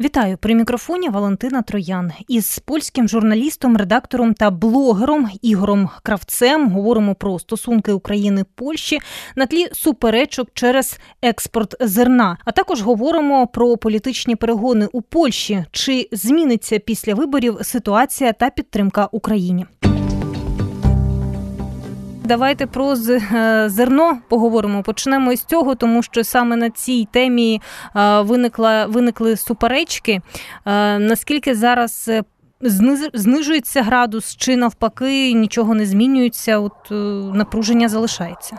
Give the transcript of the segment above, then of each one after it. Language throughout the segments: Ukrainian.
Вітаю при мікрофоні Валентина Троян із польським журналістом, редактором та блогером Ігором Кравцем говоримо про стосунки України Польщі на тлі суперечок через експорт зерна. А також говоримо про політичні перегони у Польщі. Чи зміниться після виборів ситуація та підтримка Україні? Давайте про е, зерно поговоримо. Почнемо із цього, тому що саме на цій темі е, виникла виникли суперечки. Е, наскільки зараз знижується градус, чи навпаки нічого не змінюється? От напруження залишається.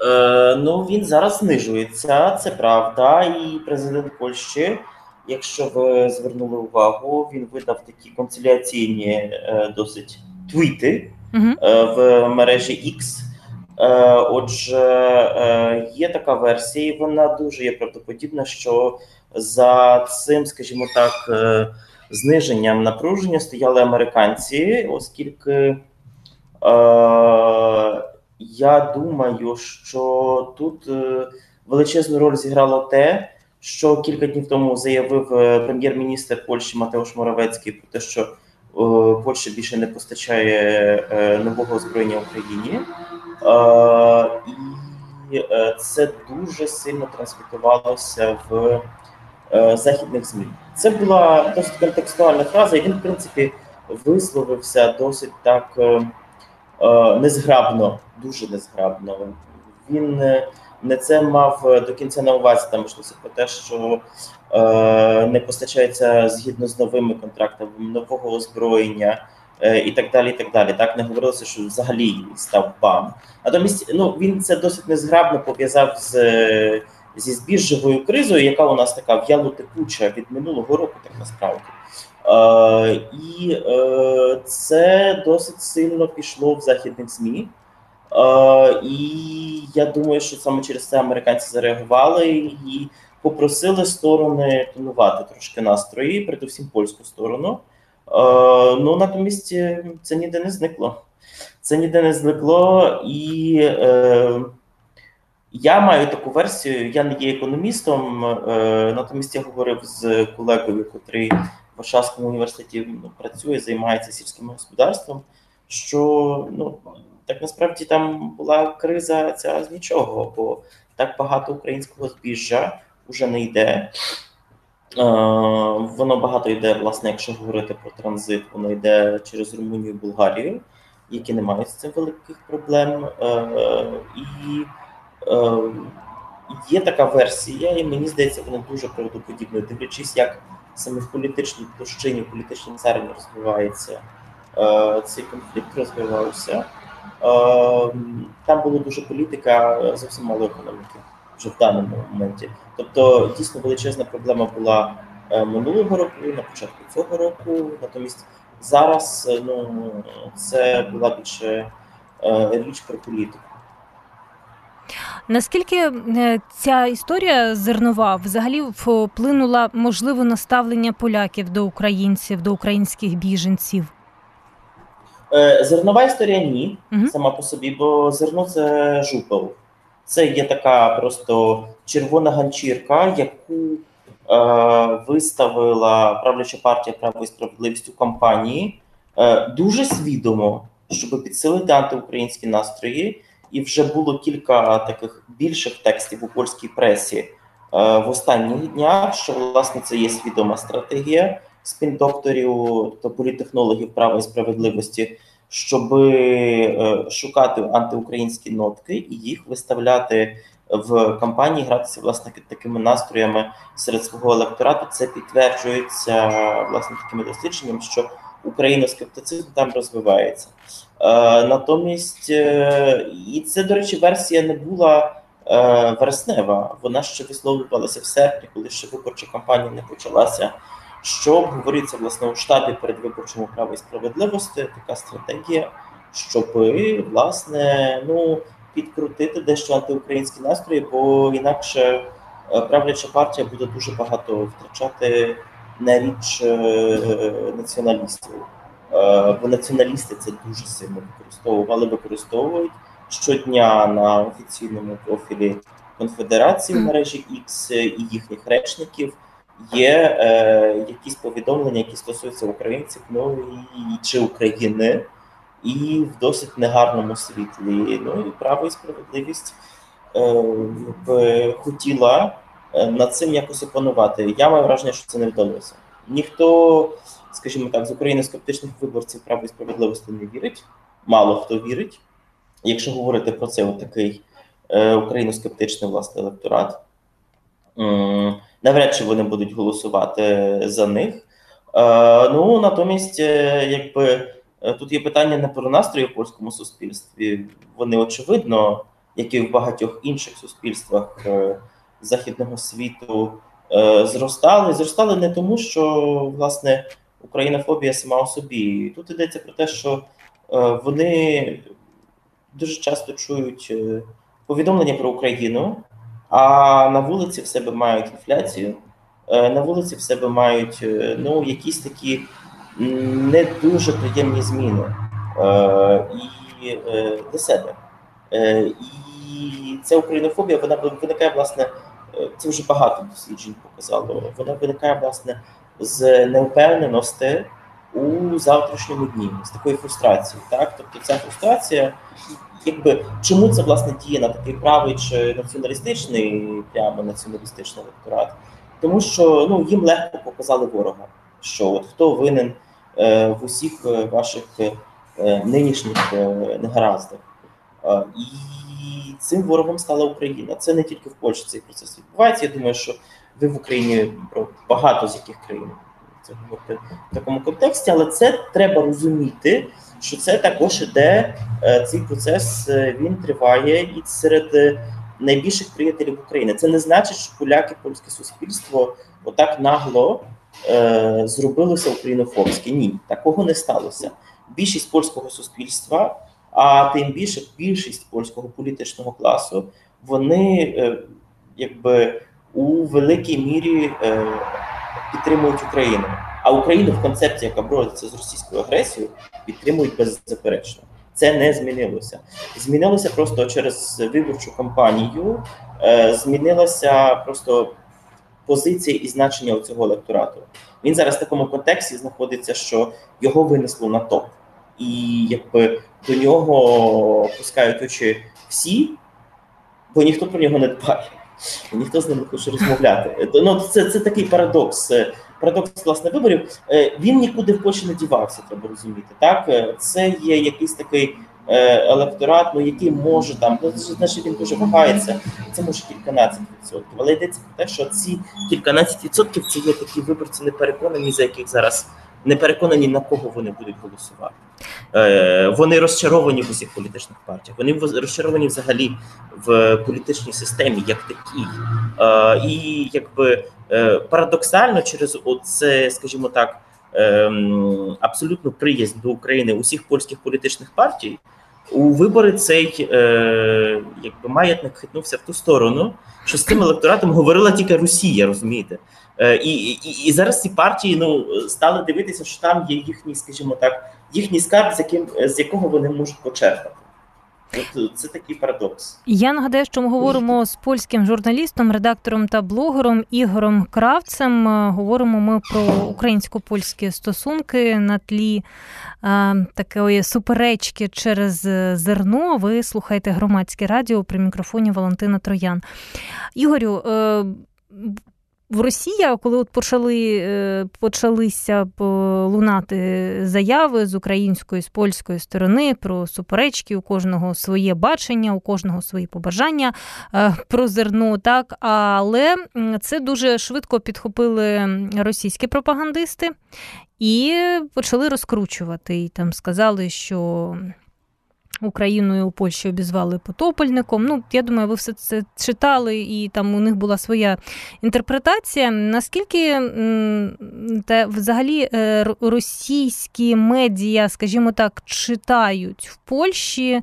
Е, Ну він зараз знижується, це правда. І президент Польщі, якщо ви звернули увагу, він видав такі концiliаційні досить твіти в мережі X. Е, отже, е, є така версія, і вона дуже є правдоподібна, що за цим, скажімо так, е, зниженням напруження стояли американці, оскільки я думаю, що тут величезну роль зіграло те, що кілька днів тому заявив прем'єр-міністр Польщі Матеуш Моровецький про те, що Польща більше не постачає е, нового озброєння Україні, і е, це дуже сильно трансмітувалося в е, західних ЗМІ. Це була досить контекстуальна фраза, і він, в принципі, висловився досить так незграбно, дуже незграбно. Він не це мав до кінця на увазі там йшлося про те, що е, не постачається згідно з новими контрактами нового озброєння е, і так далі. і Так далі. Так не говорилося, що взагалі став бан. Натомість ну він це досить незграбно пов'язав з зі збіжжевою кризою, яка у нас така в'яло текуча від минулого року, так насправді. Е, І е, це досить сильно пішло в західних змі. Е, І я думаю, що саме через це американці зареагували і попросили сторони тонувати трошки настрої, передусім польську сторону. Е, Ну натомість це ніде не зникло. Це ніде не зникло, і е, я маю таку версію. Я не є економістом, е, натомість я говорив з колегою, котрий в Варшавському університеті ну, працює, займається сільським господарством. Що ну так насправді там була криза ця з нічого, бо так багато українського збіжжя вже не йде. Е, воно багато йде, власне, якщо говорити про транзит, воно йде через Румунію і Болгарію, які не мають з цим великих проблем. Е, і е, є така версія, і мені здається, вона дуже правдоподібною, дивлячись, як саме в політичній площині, в політичній царині розвивається цей конфлікт, розвивався. Там була дуже політика, зовсім мало економіки вже в даному моменті. Тобто, дійсно величезна проблема була е, минулого року, на початку цього року. Натомість зараз е, ну це була більше е, річ про політику. Наскільки ця історія зернова взагалі вплинула можливо на ставлення поляків до українців, до українських біженців? Зернова історія ні, угу. сама по собі, бо зерно це жупел. Це є така просто червона ганчірка, яку е, виставила правляча партія право і справедливість у кампанії е, дуже свідомо, щоб підсилити антиукраїнські настрої. І вже було кілька таких більших текстів у польській пресі е, в останніх днях, що власне це є свідома стратегія спіндокторів, тобто політехнологів права і справедливості щоб е, шукати антиукраїнські нотки і їх виставляти в кампанії, гратися власне такими настроями серед свого електорату. Це підтверджується власне такими дослідженнями, що україноскептицизм там розвивається. Е, натомість, е, і це, до речі, версія не була. Вереснева, вона ще висловлювалася в серпні, коли ще виборча кампанія не почалася що обговорюється власне у штабі передвиборчому права і справедливості, така стратегія, щоб власне ну підкрутити дещо антиукраїнські настрої, бо інакше е, правляча партія буде дуже багато втрачати на річ е, націоналістів. бо націоналісти це дуже сильно використовували, використовують щодня на офіційному профілі конфедерації в мережі X і їхніх речників є е, якісь повідомлення, які стосуються українців, ну і чи України, і в досить негарному світлі. Ну і право і справедливість е, хотіла е, над цим якось опанувати. Я маю враження, що це не вдалося. Ніхто, скажімо так, з України скептичних виборців право і справедливості не вірить. Мало хто вірить. Якщо говорити про це, отакий е, україноскептичний власне електорат навряд чи вони будуть голосувати за них. Е, ну натомість, е, якби е, тут є питання не про настрої в польському суспільстві. Вони очевидно, як і в багатьох інших суспільствах західного світу, зростали. Зростали не тому, що власне українофобія сама у собі. Тут йдеться про те, що вони дуже часто чують повідомлення про Україну. А на вулиці в себе мають інфляцію, е, на вулиці в себе мають е, ну, якісь такі не дуже приємні зміни е, і для себе. І ця українофобія вона виникає, власне, це вже багато досліджень показало. Вона виникає, власне, з неупевненості у завтрашньому дні, з такої фрустрації. Так? Тобто ця фрустрація якби чому це власне діє на такий правий чи націоналістичний, прямо націоналістичний електорат? Тому що ну їм легко показали ворога, що от хто винен е, в усіх е, ваших е, нинішніх е, негараздах. Е, і цим ворогом стала Україна. Це не тільки в Польщі цей процес відбувається. Я думаю, що ви в Україні про багато з яких країн це говорити в такому контексті, але це треба розуміти що це також іде е, цей процес. Е, він триває і серед е, найбільших приятелів України. Це не значить, що поляки, польське суспільство отак нагло е, зробилося українофобське. Ні, такого не сталося. Більшість польського суспільства, а тим більше більшість польського політичного класу, вони е, якби у великій мірі е, підтримують Україну. А Україну в концепції, яка бореться з російською агресією, підтримують беззаперечно. Це не змінилося. Змінилося просто через виборчу кампанію, е, змінилася просто позиція і значення цього електорату. Він зараз в такому контексті знаходиться, що його винесло на топ, і якби до нього пускають очі всі, бо ніхто про нього не дбає, ніхто з ним не хоче розмовляти. Ну це, це такий парадокс парадокс власне виборів, е, він нікуди в Польщі не дівався, треба розуміти. Так, е, це є якийсь такий е, електорат, ну який може там, ну значить він дуже вагається. Це може кільканадцять відсотків. Але йдеться про те, що ці кільканадцять відсотків це є такі виборці, не переконані, за яких зараз не переконані на кого вони будуть голосувати. Е, Вони розчаровані в усіх політичних партіях. Вони розчаровані взагалі в політичній системі, як такій. Е, І якби е, парадоксально через оце, скажімо так, е, абсолютну приязнь до України усіх польських політичних партій. У вибори цей е, якби маятник хитнувся в ту сторону, що з цим електоратом говорила тільки Росія, розумієте? Е, і, і і, зараз ці партії ну стали дивитися, що там є їхній, скажімо так, їхній скарб, з яким з якого вони можуть почерпати. От це такий парадокс. Я нагадаю, що ми говоримо з польським журналістом, редактором та блогером Ігорем Кравцем. Е, говоримо ми про українсько-польські стосунки на тлі а, е, такої суперечки через зерно. Ви слухаєте громадське радіо при мікрофоні Валентина Троян. Ігорю. Е, в Росії, коли от почали е, почалися лунати заяви з української з польської сторони про суперечки, у кожного своє бачення, у кожного свої побажання е, про зерно, так але це дуже швидко підхопили російські пропагандисти і почали розкручувати. І там сказали, що Україною у Польщі обізвали потопельником. Ну, я думаю, ви все це читали, і там у них була своя інтерпретація. Наскільки та взагалі е, російські медіа, скажімо так, читають в Польщі,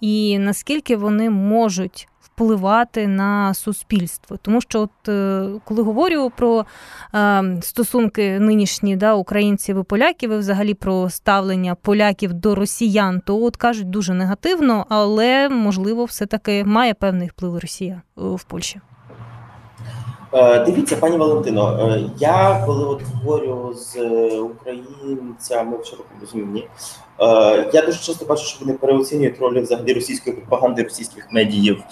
і наскільки вони можуть впливати на суспільство. Тому що, от коли говорю про стосунки нинішні да, українців і поляків, і взагалі про ставлення поляків до росіян, то от кажуть дуже негативно, але можливо, все таки має певний вплив Росія в Польщі. Е, дивіться, пані Валентино, е, я коли от говорю з е, українцями в широкому розумінні, я дуже часто бачу, що вони переоцінюють роль взагалі російської пропаганди, російських медіїв.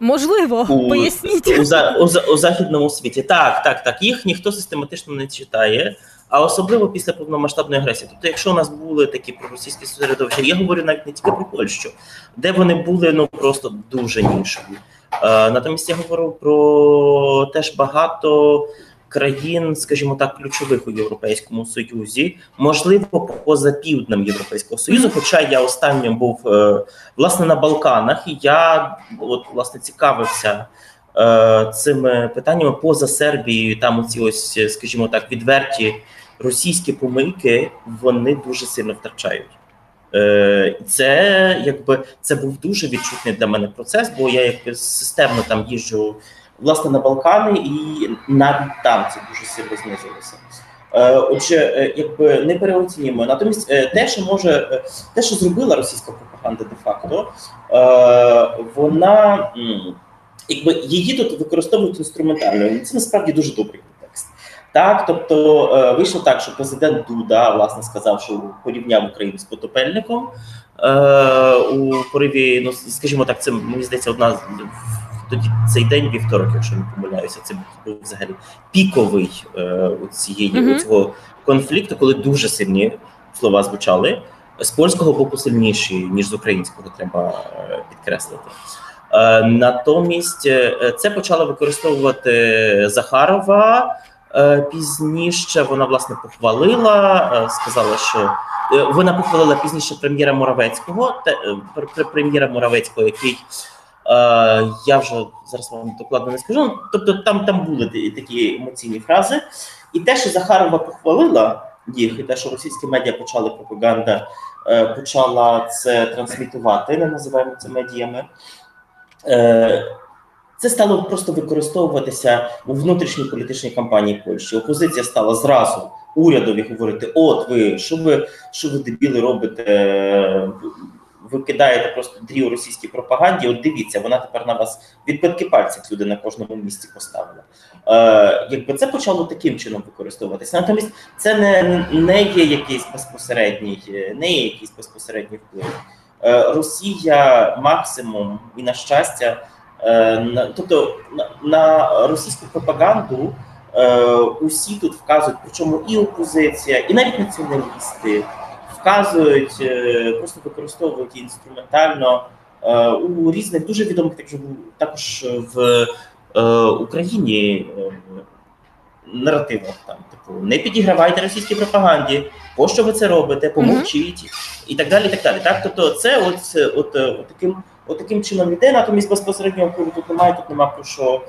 Можливо, у, поясніть у, у, у західному світі. Так, так, так. Їх ніхто систематично не читає. А особливо після повномасштабної агресії. Тобто, якщо у нас були такі проросійські середовища, я говорю навіть не тільки про Польщу, де вони були ну просто дуже нішові. Е, натомість я говорив про теж багато країн, скажімо так, ключових у Європейському Союзі, можливо, поза півднем Європейського Союзу. Хоча я останнім був е, власне на Балканах, і я от власне цікавився. Е, цими питаннями поза Сербією, там оці ось, скажімо так, відверті російські помилки вони дуже сильно втрачають. Е, це якби це був дуже відчутний для мене процес, бо я якби системно там їжджу власне на Балкани, і навіть там це дуже сильно знизилося. Е, отже, е, якби не переоцінюємо. Натомість, те, що може, те, що зробила російська пропаганда, де факто, вона якби її тут використовують інструментально. Це насправді дуже контекст. Так, тобто е, вийшло так, що президент Дуда власне сказав, що порівняв Україну з потопельником е, у пориві. Ну скажімо так, це мені здається, одна тоді цей день вівторок, якщо не помиляюся, це був взагалі піковий е, цієї mm-hmm. цього конфлікту, коли дуже сильні слова звучали. З польського боку сильніші ніж з українського, треба е, підкреслити. Е, натомість е, це почала використовувати Захарова. Е, пізніше вона власне похвалила, сказала, що вона похвалила пізніше прем'єра Моравецького, прем'єра Моравецького, який я вже зараз вам докладно не скажу. Тобто там там були такі емоційні фрази, і те, що Захарова похвалила їх, і те, що російські медіа почали пропаганда, почала це трансмітувати, не називаємо це медіями. Е, це стало просто використовуватися у внутрішній політичній кампанії Польщі. Опозиція стала зразу урядові говорити: от ви що ви що ви дебіли робите? Ви кидаєте просто дрі у російській пропаганді. От дивіться, вона тепер на вас відбитки пальців сюди на кожному місці поставила. Е, Якби це почало таким чином використовуватися. Натомість це не не є якийсь безпосередній, не є якийсь безпосередній вплив. Е, Росія максимум і на щастя, тобто на російську пропаганду е, усі тут вказують, причому і опозиція, і навіть націоналісти вказують, просто використовують інструментально у різних дуже відомих також в Україні наративах там, типу, не підігравайте російській пропаганді, пощо ви це робите, помовчіть mm-hmm. і так далі. і так далі. Так, тобто, це от, от, от таким от таким чином йде, натомість безпосередньо впливу тут немає, тут нема про що.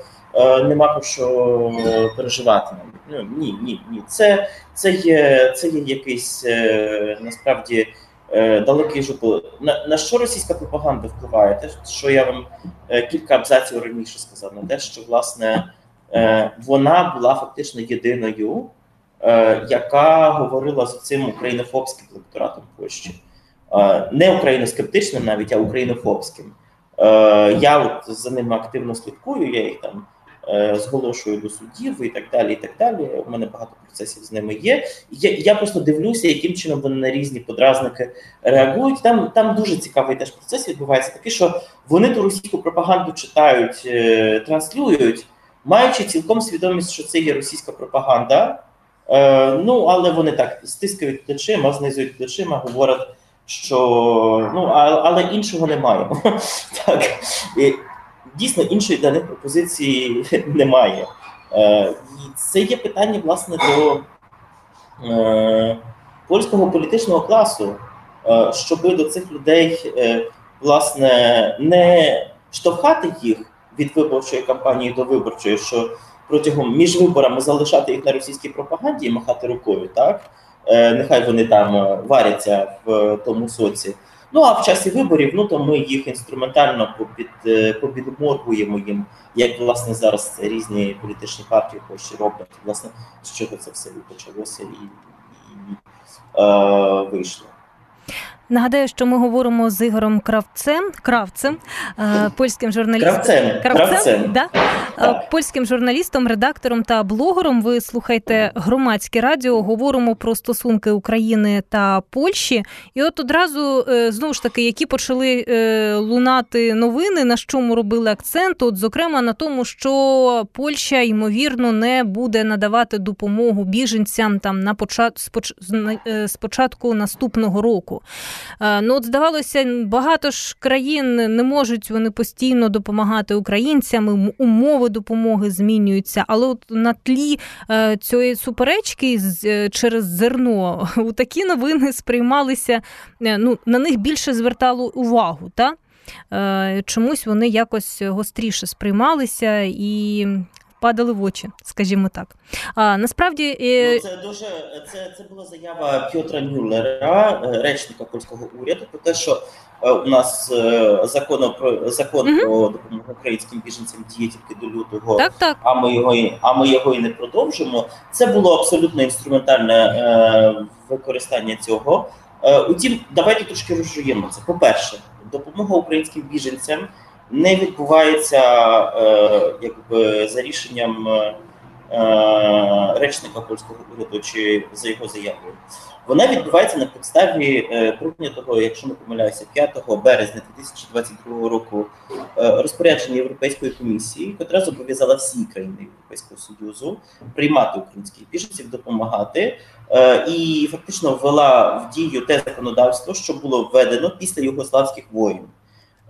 Нема про що переживати. Ну, Ні, ні, ні. Це це є це є якийсь е, насправді е, далекий жупл. На на що російська пропаганда впливає? Те, що я вам е, кілька абзаців раніше сказав, на те, що власне Е, вона була фактично єдиною, е, яка говорила з цим українофобським лекторатом Польщі, е, не україноскептичним навіть, а українофобським. Я от за ними активно слідкую, я їх там зголошую до судів і так далі. і так далі. У мене багато процесів з ними є. Я я просто дивлюся, яким чином вони на різні подразники реагують. Там там дуже цікавий теж процес відбувається, такий, що вони ту російську пропаганду читають, транслюють маючи цілком свідомість, що це є російська пропаганда. Е, Ну, але вони так стискають плечима, знизують плечима, говорять, що ну, але іншого немає. так. І, Дійсно, іншої для них пропозиції немає. Е, це є питання, власне, до е, польського політичного класу, е, щоб до цих людей, е, власне, не штовхати їх від виборчої кампанії до виборчої, що протягом між виборами залишати їх на російській пропаганді і махати рукою, так нехай вони там е, варяться в тому соці. Ну а в часі виборів, ну то ми їх інструментально попід, е, попідморгуємо їм, як власне зараз різні політичні партії в роблять. Власне, з чого це все і почалося і, і е, вийшло. Нагадаю, що ми говоримо з Ігорем Кравцем, Кравцем, е, польським журналістом. Кравцем, Кравцем, Кравцем. Да? Е, польським журналістом, редактором та блогером. Ви слухаєте громадське радіо. Говоримо про стосунки України та Польщі. І от одразу е, знову ж таки, які почали лунати новини, на чому робили акцент. От, зокрема, на тому, що Польща ймовірно не буде надавати допомогу біженцям там на початку наступного року. Е, Ну, от здавалося, багато ж країн не можуть вони постійно допомагати українцям, умови допомоги змінюються. Але от на тлі е, цієї суперечки е, через зерно у такі новини сприймалися. Ну, на них більше звертало увагу, та? Е, Чомусь вони якось гостріше сприймалися і падали в очі, скажімо так. А насправді Ну, це дуже це, це була заява Пьотра Мюллера, е, речника польського уряду, про те, що е, у нас е, закон про закон Мгм. про допомогу українським біженцям діє тільки до лютого. так, так. а ми його а ми його і не продовжимо. Це було абсолютно інструментальне е, використання цього. Е, утім, давайте трошки розжуємо це. По-перше, допомога українським біженцям не відбувається е, якби за рішенням е, е, речника польського уряду чи за його заявою. Вона відбувається на підставі е, прийнятого, якщо не помиляюся, 5 березня 2022 року е, розпорядження Європейської комісії, яка зобов'язала всі країни Європейського Союзу приймати українських біженців, допомагати, е, і фактично ввела в дію те законодавство, що було введено після югославських воїн.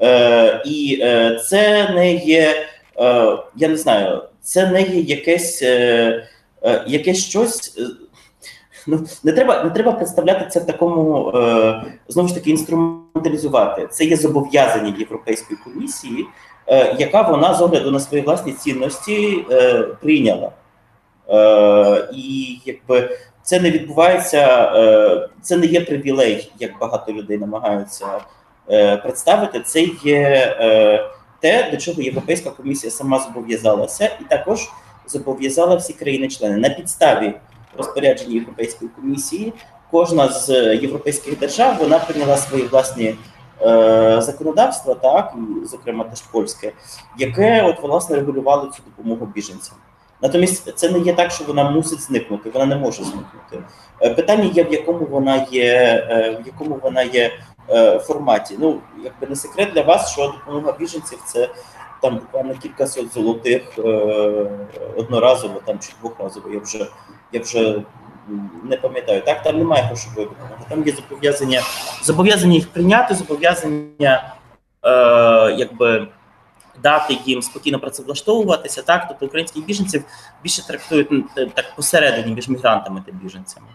Е, І е, це не є, е, я не знаю, це не є якесь, е, е, якесь щось. е, Ну, не треба не треба представляти це в такому е, знову ж таки інструменталізувати. Це є зобов'язання Європейської комісії, е, яка вона з огляду на свої власні цінності е, прийняла. Е, і якби це не відбувається, е, це не є привілей, як багато людей намагаються представити. Це є е, те, до чого Європейська комісія сама зобов'язалася, і також зобов'язала всі країни-члени на підставі розпорядження Європейської комісії. Кожна з європейських держав вона прийняла свої власні е, законодавства, так зокрема теж польське, яке от власне регулювало цю допомогу біженцям. Натомість це не є так, що вона мусить зникнути, вона не може зникнути. Е, Питання є, в якому вона є, е, в якому вона є е, форматі. Ну, якби не секрет для вас, що допомога біженців це там буквально кілька сот золотих е, одноразово там чи двохразово. Я вже я вже не пам'ятаю. Так, там немає грошової допомоги. Там є зобов'язання, зобов'язання їх прийняти, зобов'язання е, якби дати їм спокійно працевлаштовуватися. Так, тобто українських біженців більше трактують так посередині між мігрантами та біженцями.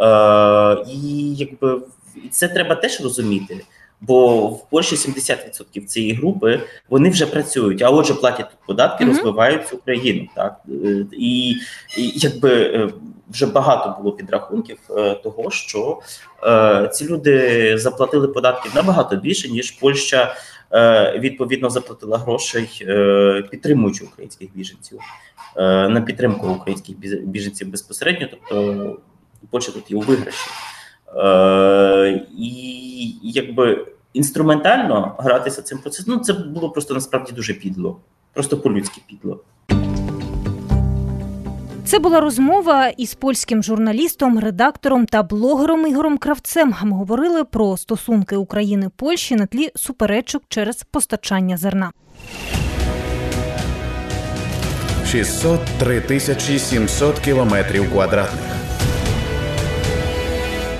Е, і якби і це треба теж розуміти. Бо в Польщі 70% цієї групи вони вже працюють, а отже, платять тут податки, Мгм. розвивають цю країну. Так Е, і, і якби е, вже багато було підрахунків е, того, що е, ці люди заплатили податків набагато більше, ніж Польща е, відповідно заплатила грошей, е, підтримуючи українських біженців на підтримку українських біженців безпосередньо. Тобто Польща тут є у виграші. Е, і якби інструментально гратися цим процесом, ну це було просто насправді дуже підло, просто по-людськи підло. Це була розмова із польським журналістом, редактором та блогером Ігорем Кравцем. Ми говорили про стосунки України Польщі на тлі суперечок через постачання зерна. 603 тисячі 700 кілометрів квадратних